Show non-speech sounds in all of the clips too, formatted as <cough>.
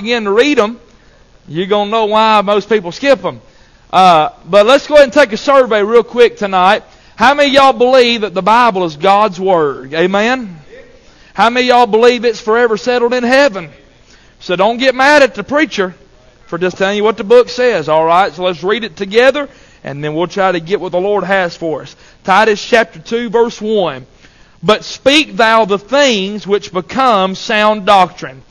begin to read them, you're going to know why most people skip them. Uh, but let's go ahead and take a survey real quick tonight. How many y'all believe that the Bible is God's Word? Amen? How many y'all believe it's forever settled in heaven? So don't get mad at the preacher for just telling you what the book says, alright? So let's read it together and then we'll try to get what the Lord has for us. Titus chapter 2 verse 1. But speak thou the things which become sound doctrine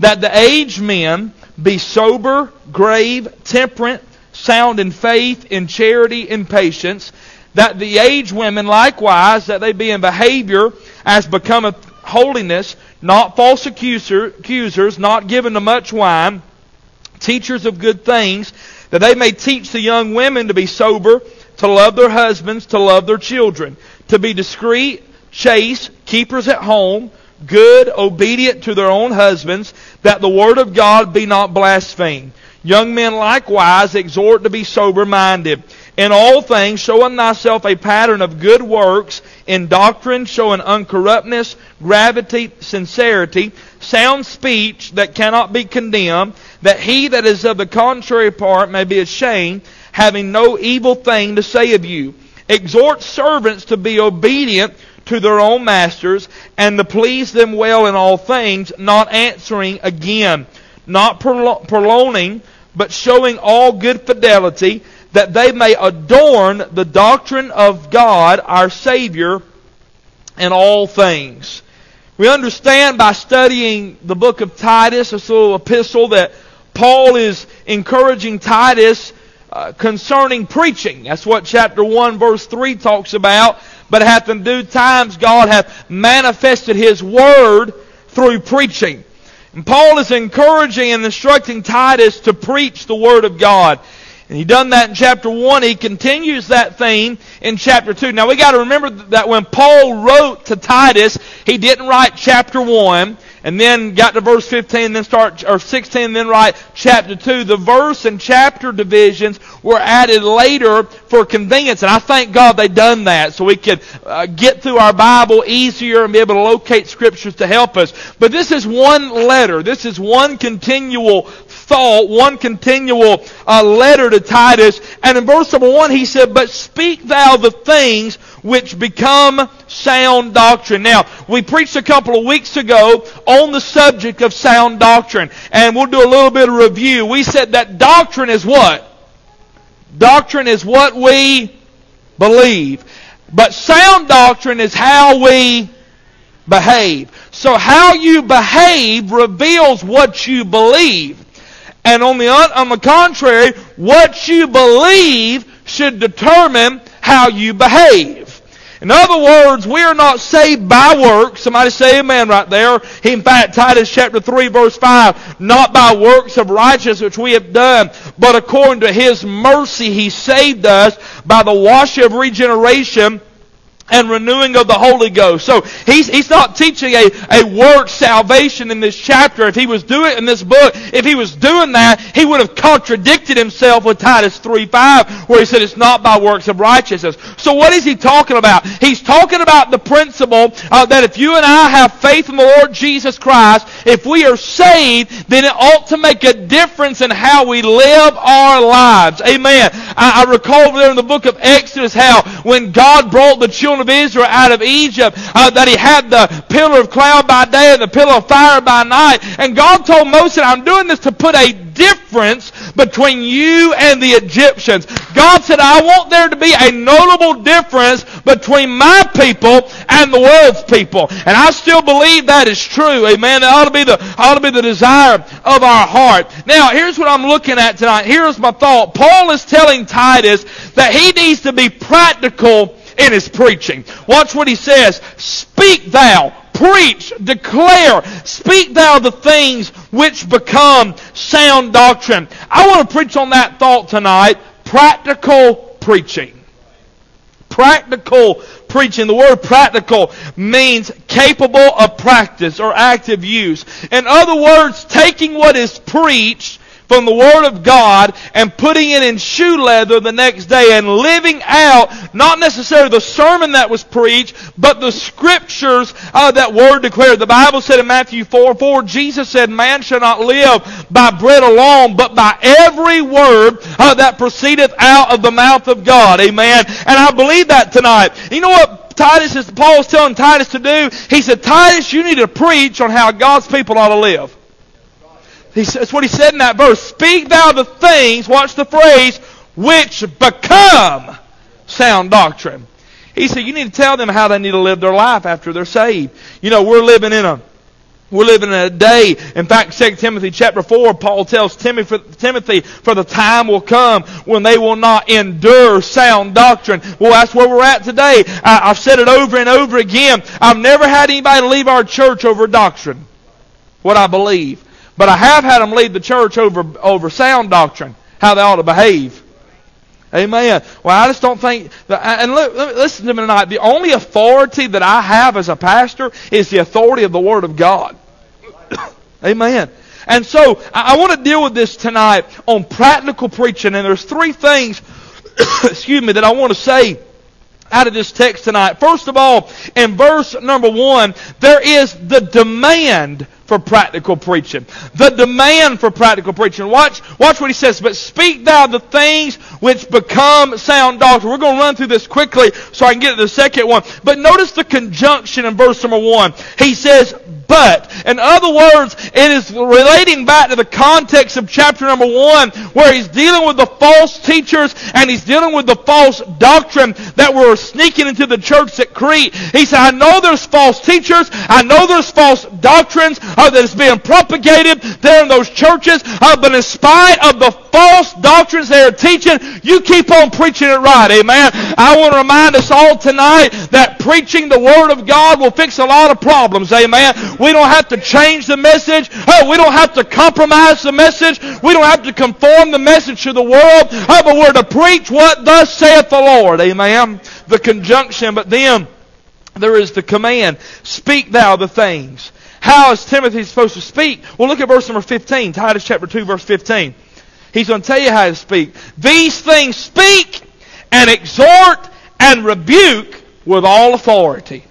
that the aged men be sober, grave, temperate, sound in faith, in charity, in patience, that the aged women likewise, that they be in behavior as becometh holiness, not false accuser, accusers, not given to much wine, teachers of good things, that they may teach the young women to be sober, to love their husbands, to love their children, to be discreet, chaste, keepers at home, good, obedient to their own husbands, that the word of God be not blasphemed. Young men likewise exhort to be sober minded. In all things, showing thyself a pattern of good works, in doctrine, showing uncorruptness, gravity, sincerity, sound speech that cannot be condemned, that he that is of the contrary part may be ashamed, having no evil thing to say of you. Exhort servants to be obedient to their own masters and to please them well in all things, not answering again, not prolonging, but showing all good fidelity, that they may adorn the doctrine of God our Savior in all things. We understand by studying the book of Titus, this little epistle, that Paul is encouraging Titus uh, concerning preaching. That's what chapter 1 verse 3 talks about but hath in due times God hath manifested His Word through preaching. And Paul is encouraging and instructing Titus to preach the Word of God. And he done that in chapter 1. He continues that theme in chapter 2. Now we got to remember that when Paul wrote to Titus, he didn't write chapter 1 and then got to verse 15, then start, or 16, then write chapter 2. The verse and chapter divisions were added later for convenience, and I thank God they done that so we could uh, get through our Bible easier and be able to locate scriptures to help us. But this is one letter. This is one continual thought, one continual uh, letter to Titus. And in verse number one, he said, But speak thou the things which become sound doctrine. Now, we preached a couple of weeks ago on the subject of sound doctrine, and we'll do a little bit of review. We said that doctrine is what? Doctrine is what we believe. But sound doctrine is how we behave. So how you behave reveals what you believe. And on the, on the contrary, what you believe should determine how you behave. In other words, we are not saved by works. Somebody say amen right there. In fact, Titus chapter 3 verse 5, not by works of righteousness which we have done, but according to His mercy He saved us by the washing of regeneration and renewing of the Holy Ghost. So he's, he's not teaching a, a work salvation in this chapter. If he was doing in this book, if he was doing that, he would have contradicted himself with Titus 3.5 where he said it's not by works of righteousness. So what is he talking about? He's talking about the principle uh, that if you and I have faith in the Lord Jesus Christ, if we are saved, then it ought to make a difference in how we live our lives. Amen. I, I recall there in the book of Exodus how when God brought the children children of Israel out of Egypt, uh, that he had the pillar of cloud by day and the pillar of fire by night. And God told Moses, I'm doing this to put a difference between you and the Egyptians. God said, I want there to be a notable difference between my people and the world's people. And I still believe that is true. Amen. That ought to be the, ought to be the desire of our heart. Now, here's what I'm looking at tonight. Here's my thought. Paul is telling Titus that he needs to be practical in his preaching. Watch what he says. Speak thou, preach, declare, speak thou the things which become sound doctrine. I want to preach on that thought tonight. Practical preaching. Practical preaching. The word practical means capable of practice or active use. In other words, taking what is preached from the Word of God and putting it in shoe leather the next day and living out not necessarily the sermon that was preached, but the scriptures uh, that Word declared. The Bible said in Matthew 4 4, Jesus said, Man shall not live by bread alone, but by every word uh, that proceedeth out of the mouth of God. Amen. And I believe that tonight. You know what? Titus is Paul is telling Titus to do. He said, Titus, you need to preach on how God's people ought to live. That's what he said in that verse. Speak thou the things, watch the phrase, which become sound doctrine. He said, you need to tell them how they need to live their life after they're saved. You know, we're living in a we're living in a day. In fact, 2 Timothy chapter 4, Paul tells Timothy, for the time will come when they will not endure sound doctrine. Well, that's where we're at today. I, have said it over and over again. I've never had anybody leave our church over doctrine, what I believe. But I have had them lead the church over, over sound doctrine, how they ought to behave. Amen. Well, I just don't think that, and look, listen to me tonight. The only authority that I have as a pastor is the authority of the Word of God. <coughs> Amen. And so I, I want to deal with this tonight on practical preaching, and there's three things, <coughs> excuse me, that I want to say out of this text tonight. First of all, in verse number one, there is the demand for practical preaching. The demand for practical preaching. Watch, watch what he says. But speak thou the things which become sound doctrine. We're going to run through this quickly so I can get to the second one. But notice the conjunction in verse number one. He says, but. In other words, it is relating back to the context of chapter number one, where he's dealing with the false teachers and he's dealing with the false doctrine that were sneaking into the church at Crete. He said, I know there's false teachers. I know there's false doctrines uh, that is being propagated there in those churches. Uh, but in spite of the false doctrines they are teaching, you keep on preaching it right. Amen. I want to remind us all tonight that preaching the Word of God will fix a lot of problems. Amen. We don't have to change the message. Oh, we don't have to compromise the message. We don't have to conform the message to the world. Oh, but we're to preach what thus saith the Lord. Amen. The conjunction, but then there is the command. Speak thou the things. How is Timothy supposed to speak? Well, look at verse number 15, Titus chapter 2, verse 15. He's going to tell you how to speak. These things speak and exhort and rebuke with all authority.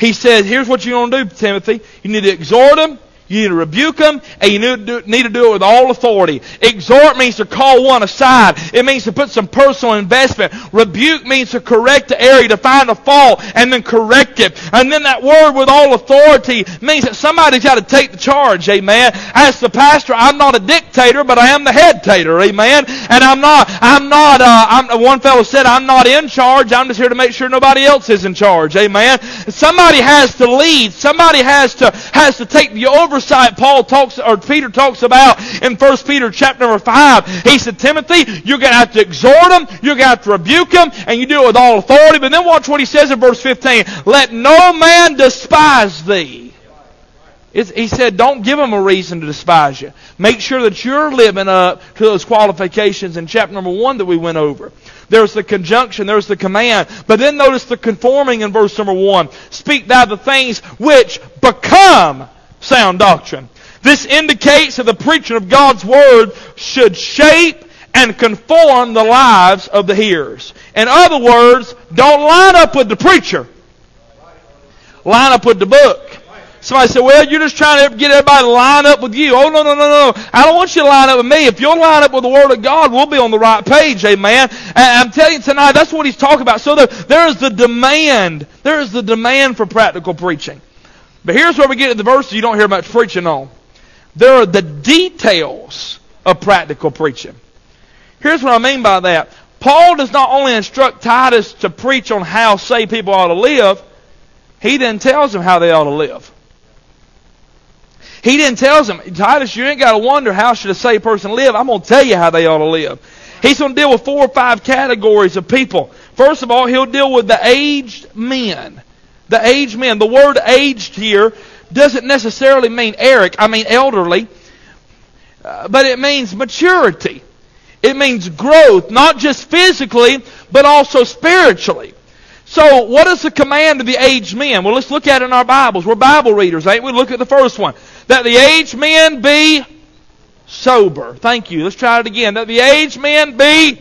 He said, here's what you're going to do, Timothy. You need to exhort them, you need to rebuke them, and you need to, do, it with all authority. Exhort means to call one aside. It means to put some personal investment. Rebuke means to correct the area, to find a fault, and then correct it. And then that word with all authority means that somebody's got to take the charge, amen. As the pastor, I'm not a dictator, but I am the head tater, amen. And I'm not, I'm not, uh, I'm, one fellow said, I'm not in charge, I'm just here to make sure nobody else is in charge, amen. Somebody has to lead, somebody has to, has to take the over oversight Paul talks, or Peter talks about in 1 Peter chapter number 5. He said, Timothy, you're going to have to exhort them, you're going to have to rebuke them, and you do it with all authority. But then watch what he says in verse 15. Let no man despise thee. It's, he said, don't give them a reason to despise you. Make sure that you're living up to those qualifications in chapter number one that we went over. There's the conjunction, there's the command. But then notice the conforming in verse number one. Speak thou the things which become sound doctrine. This indicates that the preaching of God's Word should shape and conform the lives of the hearers. In other words, don't line up with the preacher. Line up with the book. Somebody said, well, you're just trying to get everybody to line up with you. Oh, no, no, no, no. I don't want you to line up with me. If you'll line up with the Word of God, we'll be on the right page. Amen. And I'm telling you tonight, that's what he's talking about. So there, there is the demand. There is the demand for practical preaching. But here's where we get to the verses you don't hear much preaching on. There are the details of practical preaching. Here's what I mean by that. Paul does not only instruct Titus to preach on how saved people ought to live, he then tells them how they ought to live. He then tells them, Titus, you ain't got to wonder how should a saved person live. I'm going to tell you how they ought to live. He's going to deal with four or five categories of people. First of all, he'll deal with the aged men the aged men. The word aged here doesn't necessarily mean Eric, I mean elderly, uh, but it means maturity. It means growth, not just physically, but also spiritually. So, what is the command of the aged men? Well, let's look at it in our Bibles. We're Bible readers, ain't we? Look at the first one. That the aged men be sober. Thank you. Let's try it again. Let the aged men be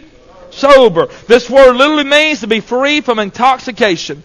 sober. This word literally means to be free from intoxication.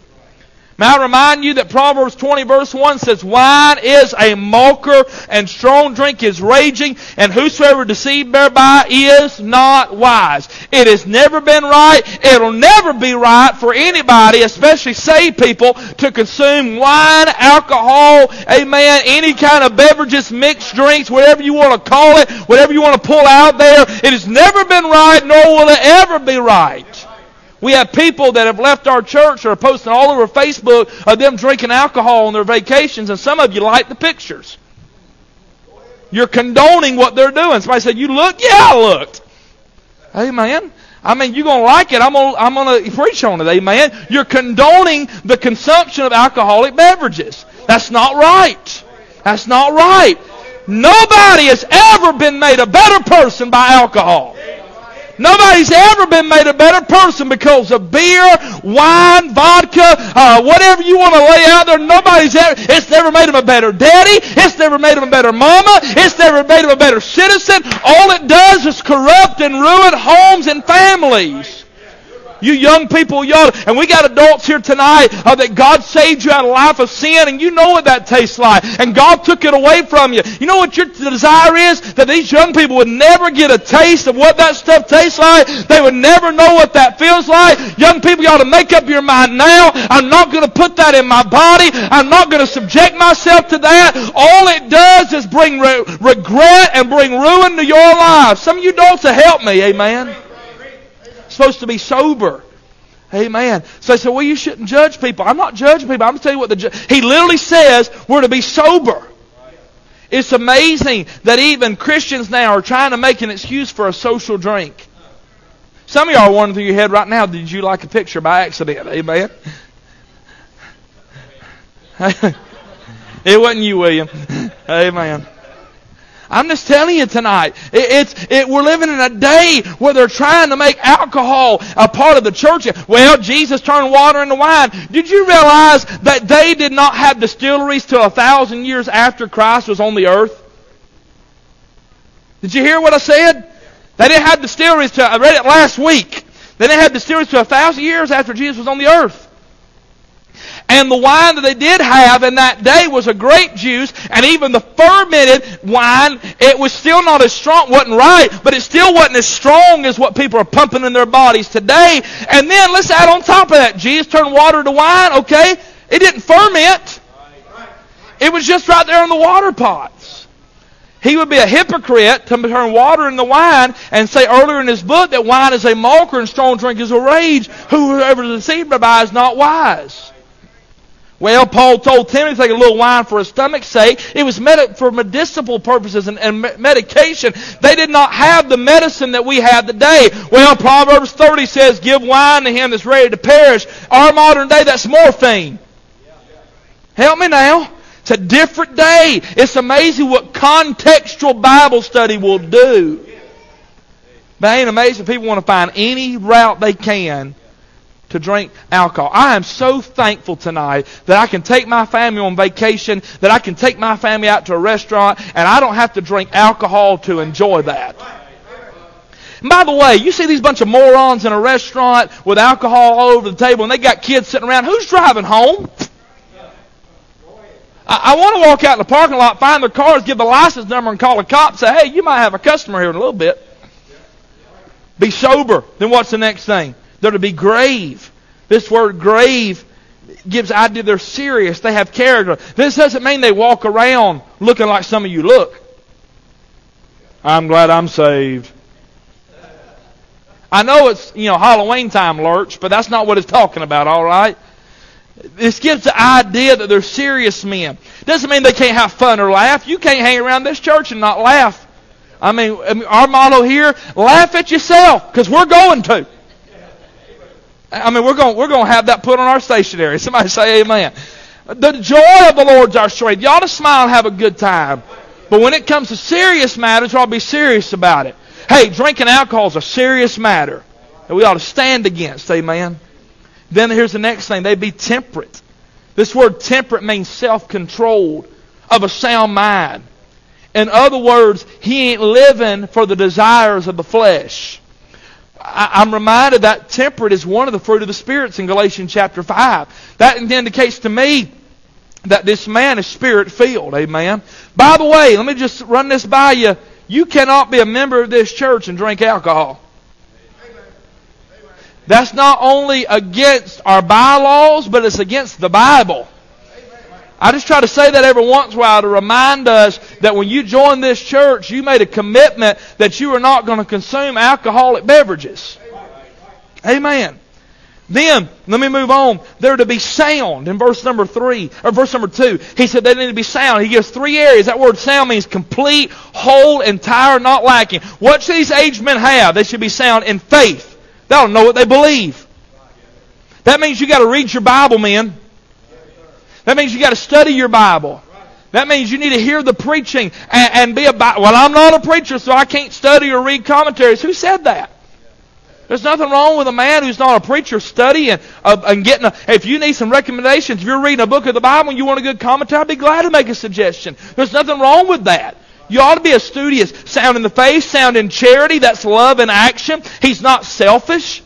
May I remind you that Proverbs 20 verse 1 says, Wine is a mocker, and strong drink is raging, and whosoever deceived thereby is not wise. It has never been right. It'll never be right for anybody, especially saved people, to consume wine, alcohol, amen, any kind of beverages, mixed drinks, whatever you want to call it, whatever you want to pull out there. It has never been right, nor will it ever be right. We have people that have left our church or are posting all over Facebook of them drinking alcohol on their vacations, and some of you like the pictures. You're condoning what they're doing. Somebody said, You look? Yeah, I looked. Amen. I mean, you're going to like it. I'm going I'm going to preach on it. Amen. You're condoning the consumption of alcoholic beverages. That's not right. That's not right. Nobody has ever been made a better person by alcohol. Nobody's ever been made a better person because of beer, wine, vodka, uh, whatever you want to lay out there. Nobody's ever, it's never made him a better daddy. It's never made him a better mama. It's never made him a better citizen. All it does is corrupt and ruin homes and families. You young people, y'all, and we got adults here tonight uh, that God saved you out of a life of sin, and you know what that tastes like. And God took it away from you. You know what your desire is? That these young people would never get a taste of what that stuff tastes like. They would never know what that feels like. Young people, you ought to make up your mind now. I'm not going to put that in my body. I'm not going to subject myself to that. All it does is bring re- regret and bring ruin to your life. Some of you adults help me. Amen supposed to be sober. Amen. So they said, well, you shouldn't judge people. I'm not judging people. I'm going to tell you what the ju- He literally says we're to be sober. It's amazing that even Christians now are trying to make an excuse for a social drink. Some of y'all are wondering through your head right now, did you like a picture by accident? Amen. <laughs> it wasn't you, William. <laughs> Amen. I'm just telling you tonight. It, it's it, we're living in a day where they're trying to make alcohol a part of the church. Well, Jesus turned water into wine. Did you realize that they did not have distilleries till a thousand years after Christ was on the earth? Did you hear what I said? They didn't have distilleries till I read it last week. They didn't have distilleries till a thousand years after Jesus was on the earth. And the wine that they did have in that day was a grape juice, and even the fermented wine, it was still not as strong, wasn't right, but it still wasn't as strong as what people are pumping in their bodies today. And then let's add on top of that, Jesus turned water to wine, okay? It didn't ferment. It was just right there in the water pots. He would be a hypocrite to turn water into wine and say earlier in his book that wine is a mocker and strong drink is a rage. Whoever is deceived by is not wise. Well, Paul told Timothy to take a little wine for his stomach's sake. It was med- for medicinal purposes and, and medication. They did not have the medicine that we have today. Well, Proverbs 30 says, give wine to him that's ready to perish. Our modern day, that's morphine. Help me now. It's a different day. It's amazing what contextual Bible study will do. But ain't amazing people want to find any route they can to drink alcohol. I am so thankful tonight that I can take my family on vacation, that I can take my family out to a restaurant, and I don't have to drink alcohol to enjoy that. And by the way, you see these bunch of morons in a restaurant with alcohol all over the table, and they got kids sitting around. Who's driving home? I, I want to walk out in the parking lot, find their cars, give the license number, and call a cop. Say, hey, you might have a customer here in a little bit. Be sober. Then what's the next thing? They're to be grave. This word grave gives idea they're serious. They have character. This doesn't mean they walk around looking like some of you look. I'm glad I'm saved. I know it's, you know, Halloween time, Lurch, but that's not what it's talking about, all right? This gives the idea that they're serious men. Doesn't mean they can't have fun or laugh. You can't hang around this church and not laugh. I mean, our motto here, laugh at yourself, because we're going to. I mean, we're going we're going to have that put on our stationery. Somebody say amen. The joy of the Lord's our strength. You ought to smile and have a good time. But when it comes to serious matters, we ought to be serious about it. Hey, drinking alcohol is a serious matter that we ought to stand against. Amen. Then here's the next thing. They be temperate. This word temperate means self-controlled, of a sound mind. In other words, he ain't living for the desires of the flesh. I, am reminded that temperate is one of the fruit of the spirits in Galatians chapter 5. That indicates to me that this man is spirit filled. Amen. By the way, let me just run this by you. You cannot be a member of this church and drink alcohol. That's not only against our bylaws, but it's against the Bible. I just try to say that every once in a while to remind us that when you join this church, you made a commitment that you are not going to consume alcoholic beverages. Amen. Then, let me move on. They're to be sound in verse number three, or verse number two. He said they need to be sound. He gives three areas. That word sound means complete, whole, entire, not lacking. What should these aged men have? They should be sound in faith. They don't know what they believe. That means you got to read your Bible, man. That means you got to study your Bible. That means you need to hear the preaching and, and be about. Well, I'm not a preacher, so I can't study or read commentaries. Who said that? There's nothing wrong with a man who's not a preacher studying uh, and getting a. If you need some recommendations, if you're reading a book of the Bible and you want a good commentary, I'd be glad to make a suggestion. There's nothing wrong with that. You ought to be a studious. Sound in the faith, sound in charity. That's love in action. He's not selfish.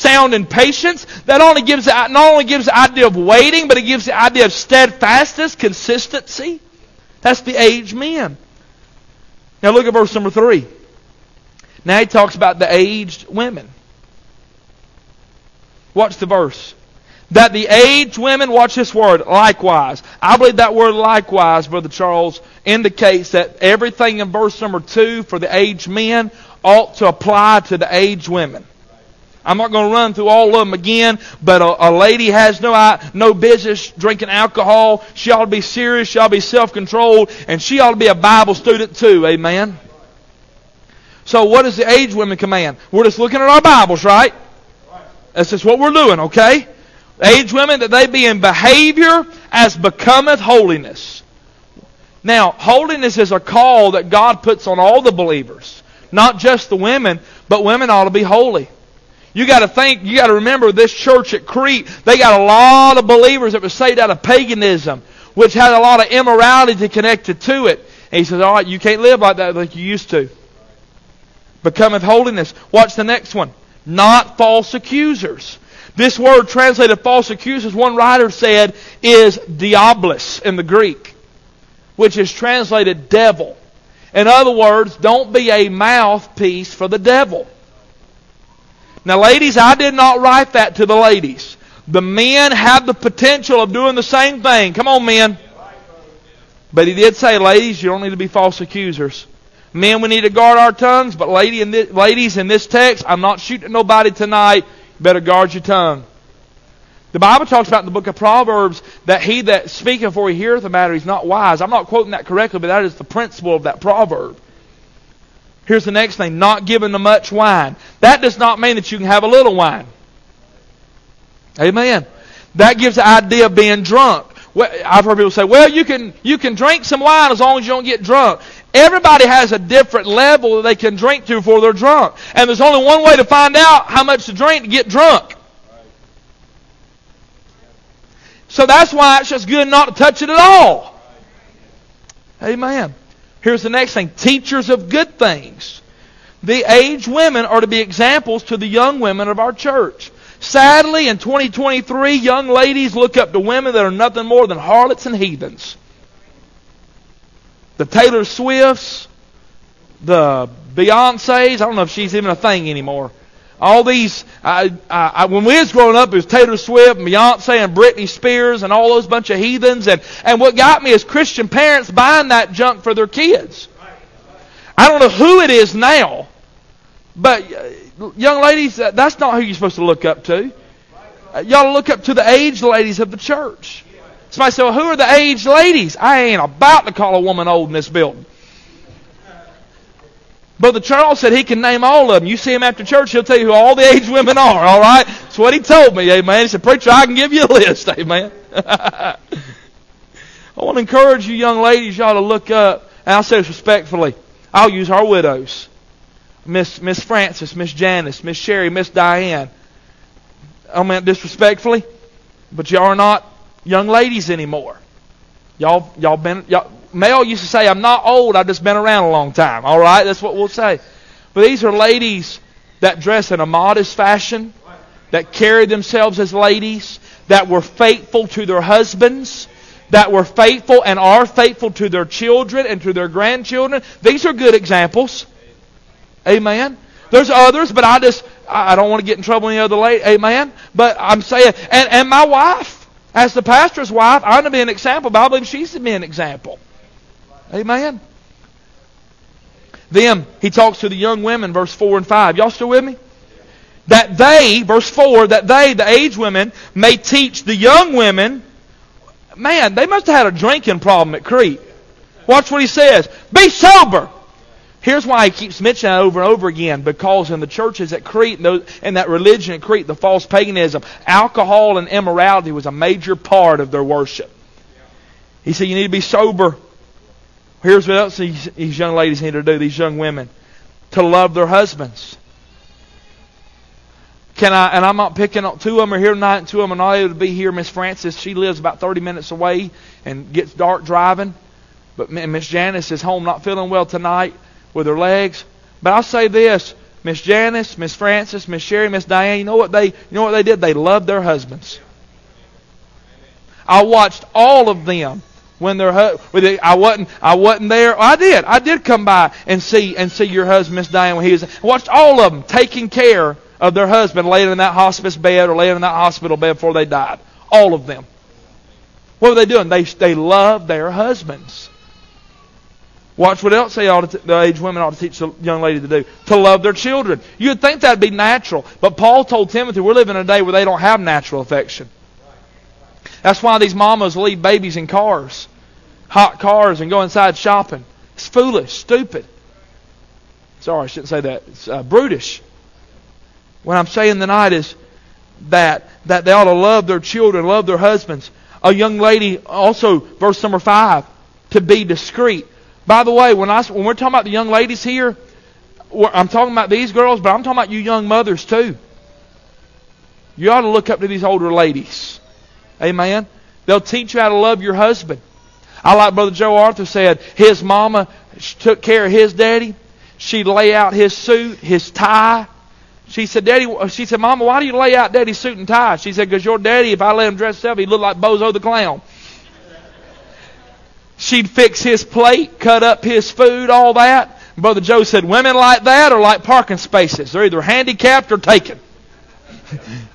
Sound in patience. That only gives uh, not only gives the idea of waiting, but it gives the idea of steadfastness, consistency. That's the aged men. Now look at verse number three. Now he talks about the aged women. Watch the verse that the aged women, watch this word, likewise. I believe that word likewise, Brother Charles, indicates that everything in verse number 2 for the aged men ought to apply to the aged women. I'm not going to run through all of them again, but a, a, lady has no no business drinking alcohol. She ought to be serious. She ought to be self-controlled, and she ought to be a Bible student too. Amen. So, what does the age women command? We're just looking at our Bibles, right? That's just what we're doing, okay? Age women, that they be in behavior as becometh holiness. Now, holiness is a call that God puts on all the believers, not just the women, but women ought to be holy. You got to think, you got to remember this church at Crete, they got a lot of believers that were saved out of paganism, which had a lot of immorality connected to it. And he says, all right, you can't live like that like you used to. Becometh holiness. Watch the next one. Not false accusers. This word translated false accusers, one writer said, is diabolos in the Greek, which is translated devil. In other words, don't be a mouthpiece for the devil. Now, ladies, I did not write that to the ladies. The men have the potential of doing the same thing. Come on, men. But he did say, ladies, you don't need to be false accusers. Men, we need to guard our tongues, but lady in this, ladies, in this text, I'm not shooting nobody tonight. Better guard your tongue. The Bible talks about in the book of Proverbs that he that speaketh before he heareth a matter is not wise. I'm not quoting that correctly, but that is the principle of that proverb. Here's the next thing not given to much wine. That does not mean that you can have a little wine. Amen. That gives the idea of being drunk. I've heard people say, well, you can, you can drink some wine as long as you don't get drunk. Everybody has a different level that they can drink to before they're drunk. And there's only one way to find out how much to drink to get drunk. So that's why it's just good not to touch it at all. Amen. Here's the next thing teachers of good things. The aged women are to be examples to the young women of our church. Sadly, in 2023, young ladies look up to women that are nothing more than harlots and heathens the Taylor Swifts, the Beyonces. I don't know if she's even a thing anymore. All these, I, I, when we was growing up, it was Taylor Swift, and Beyonce, and Britney Spears, and all those bunch of heathens. And, and what got me is Christian parents buying that junk for their kids. I don't know who it is now, but uh, young ladies, uh, that's not who you're supposed to look up to. Uh, y'all look up to the aged ladies of the church. Somebody said, well, who are the aged ladies? I ain't about to call a woman old in this building. Brother Charles said he can name all of them. You see him after church, he'll tell you who all the aged women are, all right? That's what he told me, amen. He said, Preacher, I can give you a list, <laughs> amen. <laughs> I want to encourage you young ladies, y'all to look up, and I'll say this respectfully. I'll use our widows. Miss Miss Francis, Miss Janice, Miss Sherry, Miss Diane. I mean disrespectfully, but y'all are not young ladies anymore. Y'all, y'all been, y'all, male used to say, I'm not old, I've just been around a long time. All right? That's what we'll say. But these are ladies that dress in a modest fashion, that carry themselves as ladies, that were faithful to their husbands, that were faithful and are faithful to their children and to their grandchildren. These are good examples. Amen. There's others, but I just I don't want to get in trouble with any other late. Amen. But I'm saying, and, and my wife, as the pastor's wife, I'm to be an example, but I believe she's to be an example. Amen. Then he talks to the young women, verse 4 and 5. Y'all still with me? That they, verse 4, that they, the aged women, may teach the young women. Man, they must have had a drinking problem at Crete. Watch what he says. Be sober. Here's why he keeps mentioning it over and over again. Because in the churches at Crete and that religion at Crete, the false paganism, alcohol and immorality was a major part of their worship. He said, You need to be sober. Here's what else these, these young ladies need to do, these young women to love their husbands. Can I, and I'm not picking up, two of them are here tonight, and two of them are not able to be here. Miss Francis, she lives about 30 minutes away and gets dark driving. But Miss Janice is home not feeling well tonight with her legs. But I'll say this, Miss Janice, Miss Francis, Miss Sherry, Miss Diane, you know what they you know what they did? They loved their husbands. I watched all of them when they're I wasn't I wasn't there. I did. I did come by and see and see your husband, Miss Diane, when he was. Watched all of them taking care of their husband laying in that hospice bed or laying in that hospital bed before they died. All of them. What were they doing? They they loved their husbands. Watch what else they ought to, the aged women ought to teach the young lady to do. To love their children. You'd think that'd be natural. But Paul told Timothy, we're living in a day where they don't have natural affection. That's why these mamas leave babies in cars hot cars and go inside shopping. It's foolish, stupid. Sorry, I shouldn't say that. It's uh, brutish. What I'm saying tonight is that that they ought to love their children, love their husbands. A young lady, also verse number five, to be discreet. By the way, when I when we're talking about the young ladies here, I'm talking about these girls, but I'm talking about you young mothers too. You ought to look up to these older ladies. Amen. They'll teach you how to love your husband. I like Brother Joe Arthur said, his mama took care of his daddy. She'd lay out his suit, his tie. She said, Daddy, she said, Mama, why do you lay out Daddy's suit and tie? She said, because your daddy, if I let him dress up, he'd look like Bozo the Clown. She'd fix his plate, cut up his food, all that. Brother Joe said, women like that are like parking spaces. They're either handicapped or taken.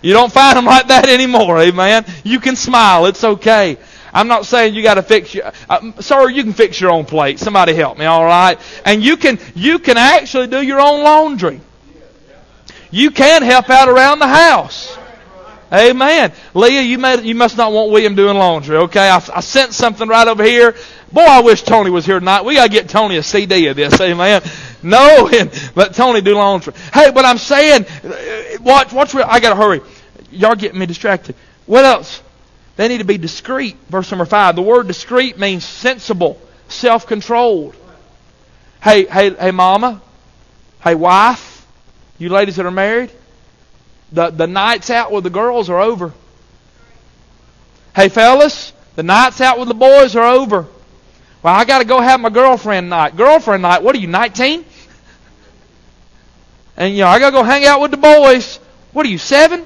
You don't find them like that anymore, amen. You can smile, it's okay. I'm not saying you got to fix your, uh, you can fix your own plate. Somebody help me, all right? And you can, you can actually do your own laundry. You can help out around the house. Amen. Leah, you, made, you must not want William doing laundry, okay? I, I sent something right over here. Boy, I wish Tony was here tonight. We got to get Tony a CD of this, amen. No, let Tony laundry. Hey, but I'm saying, uh, watch, watch, I got to hurry. Y'all getting me distracted. What else? They need to be discreet. Verse number five. The word discreet means sensible, self controlled. Hey, hey, hey, mama. Hey, wife. You ladies that are married. The, the nights out with the girls are over. Hey, fellas. The nights out with the boys are over. Well, I got to go have my girlfriend night. Girlfriend night? What are you, 19? And, you know, I got to go hang out with the boys. What are you, seven?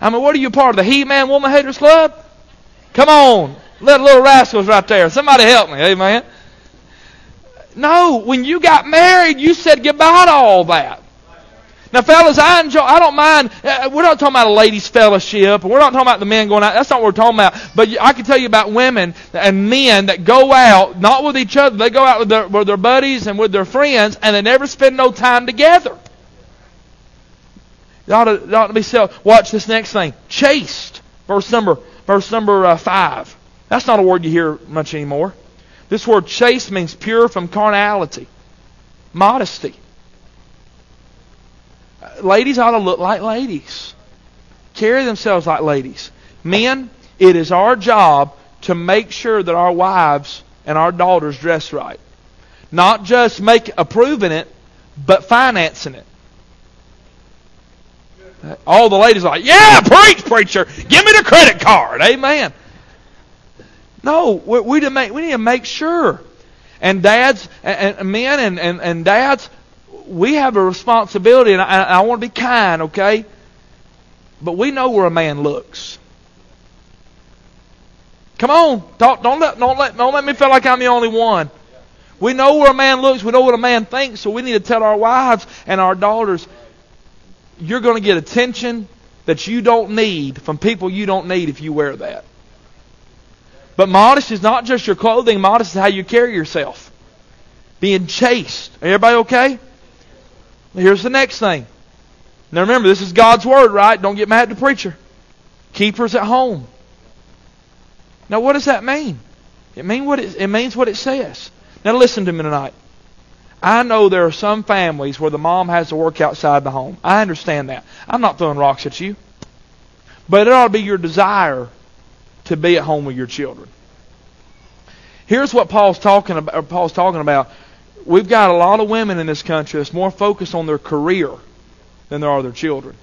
I mean, what are you part of the He-Man Woman Haters Club? Come on. Let little rascals right there. Somebody help me. Amen. No, when you got married, you said goodbye to all that. Now, fellas, I enjoy. I don't mind. Uh, we're not talking about a ladies' fellowship. We're not talking about the men going out. That's not what we're talking about. But I can tell you about women and men that go out not with each other. They go out with their, with their buddies and with their friends, and they never spend no time together. It ought to, ought to be self. Watch this next thing. Chaste. Verse number, verse number uh, five. That's not a word you hear much anymore. This word chaste means pure from carnality, modesty. Ladies ought to look like ladies, carry themselves like ladies. Men, it is our job to make sure that our wives and our daughters dress right. Not just make approving it, but financing it. All the ladies are like, yeah, preach, preacher. Give me the credit card. Amen. No, we, we, need, to make, we need to make sure. And dads, and, and men and, and, and dads, we have a responsibility, and I, I want to be kind, okay? But we know where a man looks. Come on, don't, don't let don't let don't let me feel like I'm the only one. We know where a man looks, we know what a man thinks, so we need to tell our wives and our daughters, you're going to get attention that you don't need from people you don't need if you wear that. But modest is not just your clothing, modest is how you carry yourself. Being chaste. Everybody okay? Here's the next thing. Now remember, this is God's Word, right? Don't get mad at the preacher. Keepers at home. Now what does that mean? It, mean what it, it means what it says. Now listen to me tonight. I know there are some families where the mom has to work outside the home. I understand that. I'm not throwing rocks at you. But it ought to be your desire to be at home with your children. Here's what Paul's talking about. Paul's talking about. We've got a lot of women in this country that's more focused on their career than there are their children.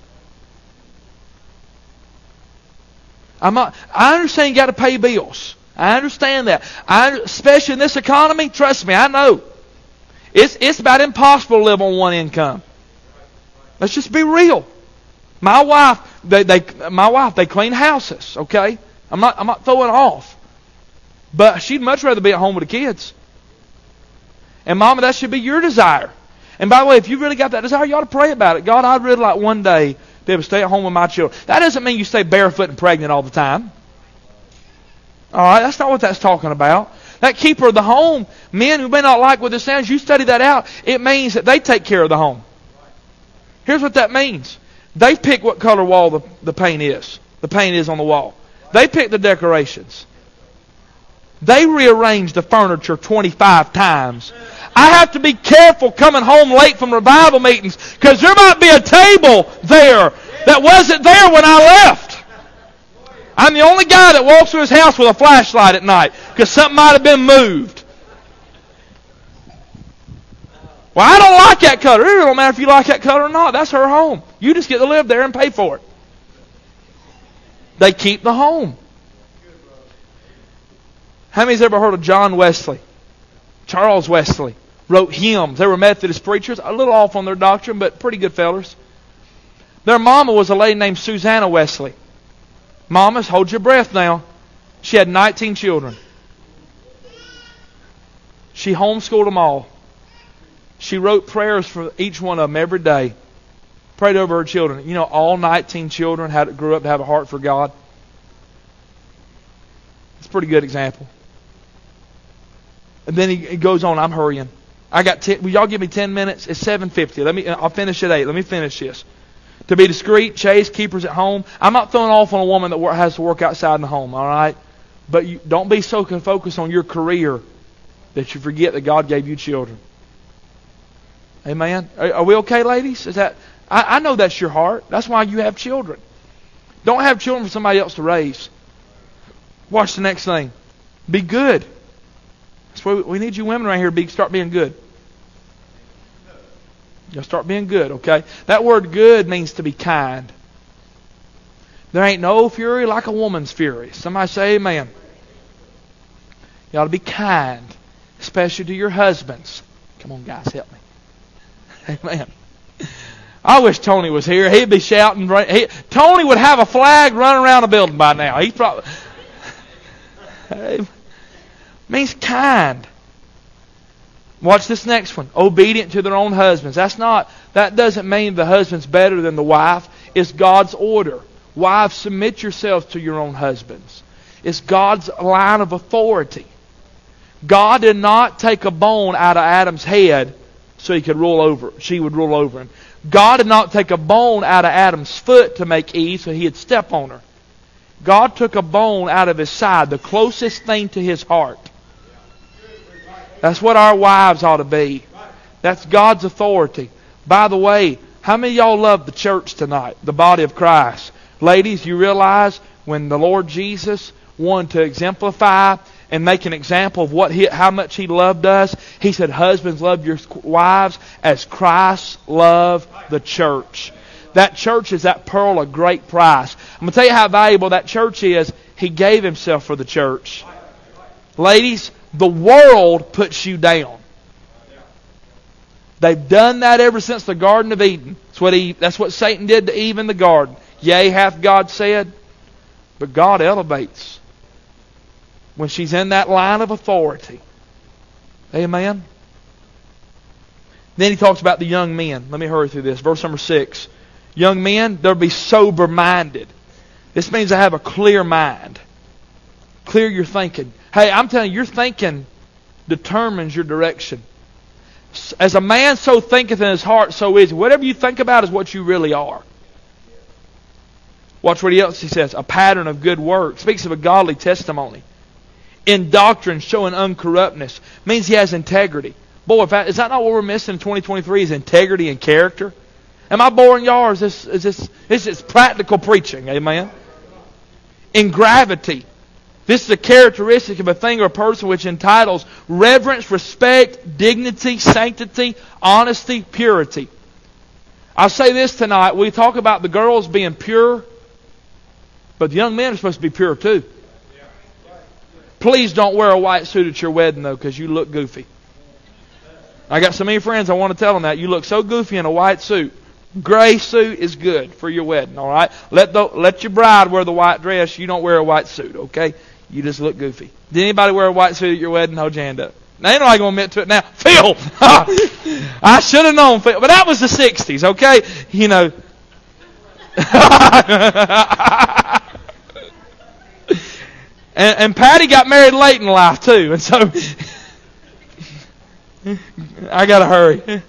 I'm not, I understand you got to pay bills. I understand that. I, especially in this economy, trust me, I know. It's, it's about impossible to live on one income. Let's just be real. My wife, they, they, my wife, they clean houses, okay? I'm not, I'm not throwing off. But she'd much rather be at home with the kids. And mama, that should be your desire. And by the way, if you really got that desire, you ought to pray about it. God, I'd really like one day to be able to stay at home with my children. That doesn't mean you stay barefoot and pregnant all the time. All right, that's not what that's talking about. That keeper of the home, men who may not like what this sounds, you study that out. It means that they take care of the home. Here's what that means. They pick what color wall the, the paint is. The paint is on the wall. They pick the decorations. They rearrange the furniture 25 times. I have to be careful coming home late from revival meetings because there might be a table there that wasn't there when I left. I'm the only guy that walks through his house with a flashlight at night because something might have been moved. Well, I don't like that color. It don't matter if you like that color or not. That's her home. You just get to live there and pay for it. They keep the home. How many's ever heard of John Wesley? Charles Wesley wrote hymns. They were Methodist preachers, a little off on their doctrine, but pretty good fellers. Their mama was a lady named Susanna Wesley. Mamas, hold your breath now. She had 19 children. She homeschooled them all. She wrote prayers for each one of them every day. Prayed over her children. You know, all 19 children had grew up to have a heart for God. It's a pretty good example. And then he, he goes on. I'm hurrying. I got. Ten, will y'all give me 10 minutes? It's 7:50. Let me. I'll finish at eight. Let me finish this to be discreet, chase keepers at home. I'm not throwing off on a woman that has to work outside in the home, all right? But you, don't be so focused on your career that you forget that God gave you children. Amen. Are, are we okay, ladies? Is that? I, I know that's your heart. That's why you have children. Don't have children for somebody else to raise. Watch the next thing. Be good. That's we need you women right here. Be start being good. You'll start being good, okay? That word good means to be kind. There ain't no fury like a woman's fury. Somebody say amen. You ought to be kind, especially to your husbands. Come on, guys, help me. <laughs> Amen. I wish Tony was here. He'd be shouting. He, Tony would have a flag running around the building by now. He's probably <laughs> means kind. Watch this next one. Obedient to their own husbands. That's not, that doesn't mean the husband's better than the wife. It's God's order. Wives, submit yourselves to your own husbands. It's God's line of authority. God did not take a bone out of Adam's head so he could rule over, she would rule over him. God did not take a bone out of Adam's foot to make Eve so he'd step on her. God took a bone out of his side, the closest thing to his heart. That's what our wives ought to be. That's God's authority. By the way, how many y'all love the church tonight, the body of Christ? Ladies, you realize when the Lord Jesus wanted to exemplify and make an example of what he, how much He loved us, He said, Husbands, love your wives as Christ loved the church. That church is that pearl of great price. I'm going to tell you how valuable that church is. He gave Himself for the church. Ladies, the world puts you down. They've done that ever since the Garden of Eden. That's what, that's what Satan did to Eve in the garden. Yea, hath God said. But God elevates when she's in that line of authority. Amen. Then he talks about the young men. Let me hurry through this. Verse number six. Young men, they'll be sober minded. This means they have a clear mind. Clear your thinking. Hey, I'm telling you, your thinking determines your direction. As a man so thinketh in his heart, so is he. Whatever you think about is what you really are. Watch what he else he says. A pattern of good work. Speaks of a godly testimony. In doctrine, showing uncorruptness. Means he has integrity. Boy, is that not what we're missing in 2023 is integrity and character? Am I boring y'all is this, is this, this is practical preaching? Amen? In gravity. This is a characteristic of a thing or a person which entitles reverence, respect, dignity, sanctity, honesty, purity. I'll say this tonight. We talk about the girls being pure, but the young men are supposed to be pure too. Please don't wear a white suit at your wedding though, because you look goofy. I got so many friends I want to tell them that. You look so goofy in a white suit. Gray suit is good for your wedding, all right? Let the, let your bride wear the white dress. You don't wear a white suit, okay? You just look goofy. Did anybody wear a white suit at your wedding? Hold your hand up. Now, ain't nobody going to admit to it now. <laughs> Phil! <laughs> I should have known Phil. But that was the 60s, okay? You know. <laughs> and, and Patty got married late in life, too. And so. I got to hurry.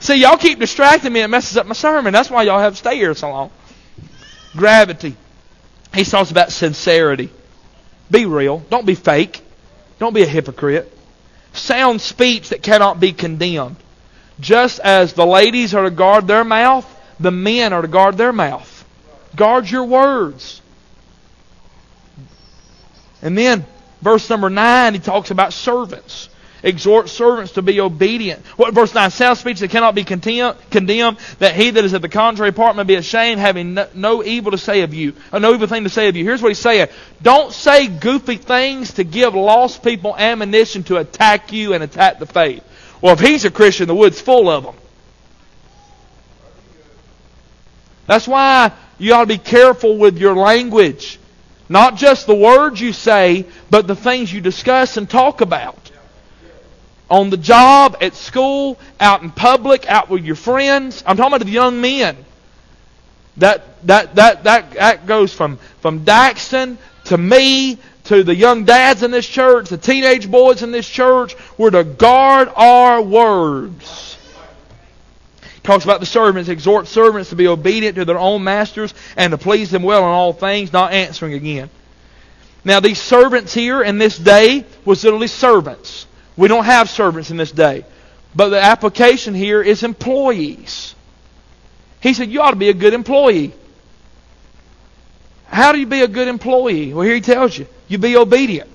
See, y'all keep distracting me. It messes up my sermon. That's why y'all have to stay here so long. Gravity. He talks about sincerity. Be real. Don't be fake. Don't be a hypocrite. Sound speech that cannot be condemned. Just as the ladies are to guard their mouth, the men are to guard their mouth. Guard your words. And then, verse number 9, he talks about servants exhort servants to be obedient. What verse 9? Sound speech that cannot be condemned, that he that is at the contrary part may be ashamed, having no, no evil to say of you, or no evil thing to say of you. Here's what he's saying. Don't say goofy things to give lost people ammunition to attack you and attack the faith. Well, if he's a Christian, the wood's full of them. That's why you ought to be careful with your language. Not just the words you say, but the things you discuss and talk about on the job, at school, out in public, out with your friends. I'm talking about the young men. That that that that, that goes from from Daxton to me to the young dads in this church, the teenage boys in this church. We're to guard our words. Talks about the servants, exhort servants to be obedient to their own masters and to please them well in all things, not answering again. Now, these servants here in this day was literally servants. We don't have servants in this day. But the application here is employees. He said, You ought to be a good employee. How do you be a good employee? Well, here he tells you you be obedient.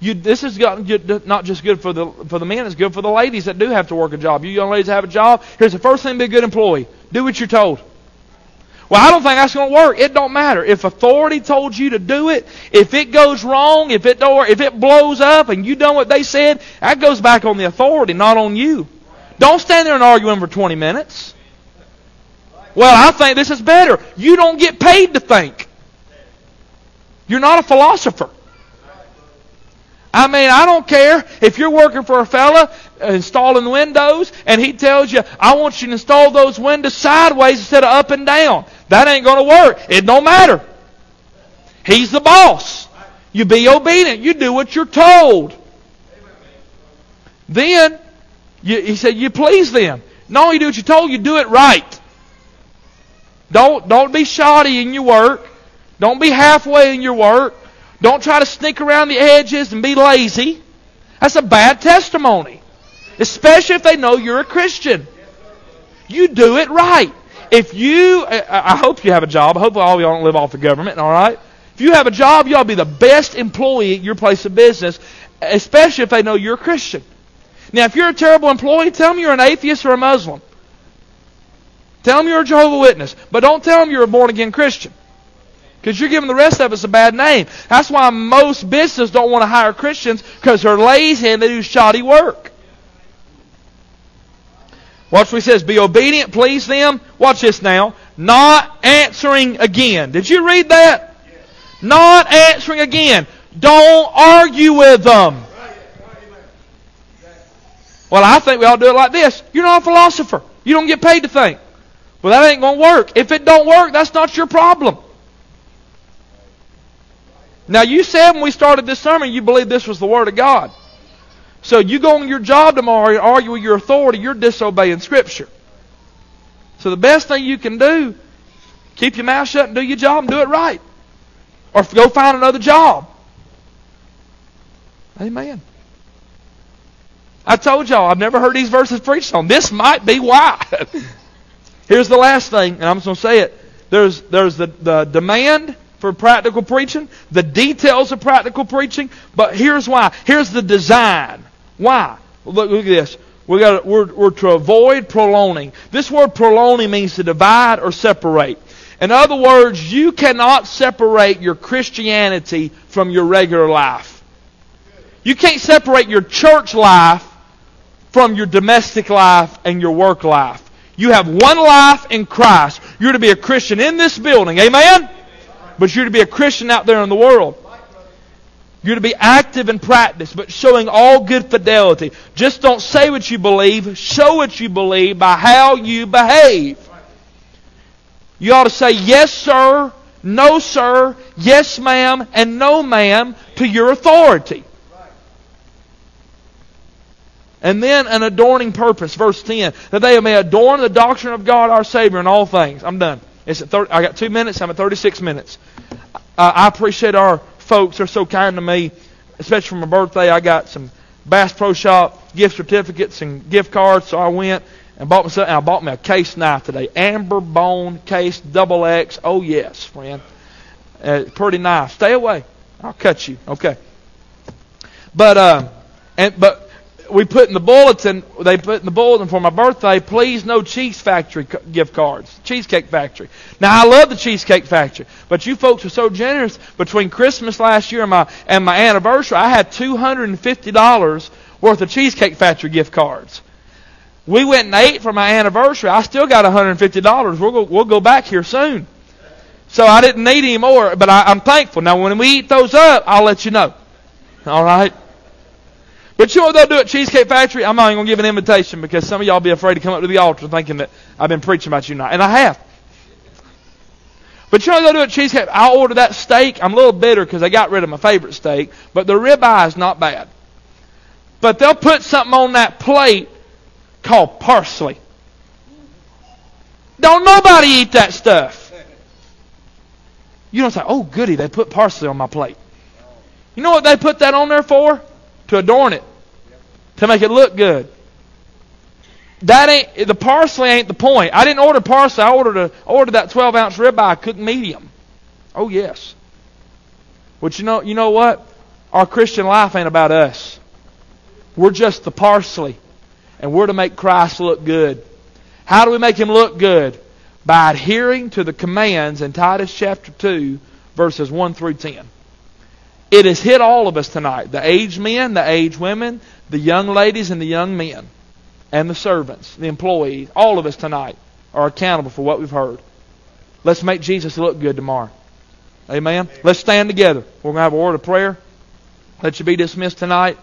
You, this is not just good for the, for the men, it's good for the ladies that do have to work a job. You young ladies have a job. Here's the first thing be a good employee do what you're told. Well, I don't think that's going to work. It don't matter. If authority told you to do it, if it goes wrong, if it or if it blows up and you done what they said, that goes back on the authority, not on you. Don't stand there and argue them for 20 minutes. Well, I think this is better. You don't get paid to think. You're not a philosopher. I mean, I don't care if you're working for a fella installing windows and he tells you, I want you to install those windows sideways instead of up and down. That ain't going to work. It don't matter. He's the boss. You be obedient. You do what you're told. Then, you, he said, you please them. Not only do what you're told, you do it right. Don't, don't be shoddy in your work. Don't be halfway in your work. Don't try to sneak around the edges and be lazy. That's a bad testimony. Especially if they know you're a Christian. You do it right. If you, I hope you have a job. Hopefully all y'all don't live off the government, all right? If you have a job, to be the best employee at your place of business, especially if they know you're a Christian. Now, if you're a terrible employee, tell them you're an atheist or a Muslim. Tell them you're a Jehovah Witness. But don't tell them you're a born again Christian. Because you're giving the rest of us a bad name. That's why most businesses don't want to hire Christians because they're lazy and they do shoddy work. Watch what he says. Be obedient, please them. Watch this now. Not answering again. Did you read that? Not answering again. Don't argue with them. Well, I think we to do it like this. You're not a philosopher. You don't get paid to think. Well, that ain't going to work. If it don't work, that's not your problem. Now, you said when we started this sermon you believed this was the Word of God. So you go on your job tomorrow and argue with your authority, you're disobeying Scripture. So the best thing you can do, keep your mouth shut and do your job and do it right. Or go find another job. Amen. I told y'all, I've never heard these verses preached on. This might be why. <laughs> Here's the last thing, and I'm just going to say it. There's, there's the, the demand for practical preaching, the details of practical preaching, but here's why. Here's the design. Why? Look, look at this. We got we're, we're to avoid purloining. This word purloining means to divide or separate. In other words, you cannot separate your Christianity from your regular life. You can't separate your church life from your domestic life and your work life. You have one life in Christ. You're to be a Christian in this building. Amen? But you're to be a Christian out there in the world. You're to be active in practice, but showing all good fidelity. Just don't say what you believe, show what you believe by how you behave. You ought to say yes, sir, no, sir, yes, ma'am, and no, ma'am to your authority. And then an adorning purpose, verse 10, that they may adorn the doctrine of God our Savior in all things. I'm done. It's at 30, I got two minutes. I'm at 36 minutes. Uh, I appreciate our folks. They're so kind to me, especially for my birthday. I got some Bass Pro Shop gift certificates and gift cards, so I went and bought myself. And I bought me a case knife today, amber bone case, double X. Oh yes, friend, uh, pretty nice. Stay away. I'll cut you. Okay. But uh, and but we put in the bulletin, they put in the bulletin for my birthday, please no cheese factory gift cards. Cheesecake Factory. Now I love the Cheesecake Factory, but you folks were so generous between Christmas last year and my, and my anniversary, I had $250 worth of Cheesecake Factory gift cards. We went and ate for my anniversary. I still got $150. We'll go, we'll go back here soon. So I didn't need any more, but I, I'm thankful. Now when we eat those up, I'll let you know. All right? But you know what they'll do at Cheesecake Factory? I'm not even going to give an invitation because some of y'all be afraid to come up to the altar thinking that I've been preaching about you now. And I have. But you know what they'll do at Cheesecake? I'll order that steak. I'm a little bitter because I got rid of my favorite steak. But the ribeye is not bad. But they'll put something on that plate called parsley. Don't nobody eat that stuff. You don't say, oh, goody, they put parsley on my plate. You know what they put that on there for? To adorn it, to make it look good. That ain't the parsley ain't the point. I didn't order parsley. I ordered a ordered that 12 ounce ribeye cooked medium. Oh yes. But you know you know what? Our Christian life ain't about us. We're just the parsley, and we're to make Christ look good. How do we make him look good? By adhering to the commands in Titus chapter 2, verses 1 through 10. It has hit all of us tonight the aged men, the aged women, the young ladies, and the young men, and the servants, the employees. All of us tonight are accountable for what we've heard. Let's make Jesus look good tomorrow. Amen. Let's stand together. We're going to have a word of prayer. Let you be dismissed tonight.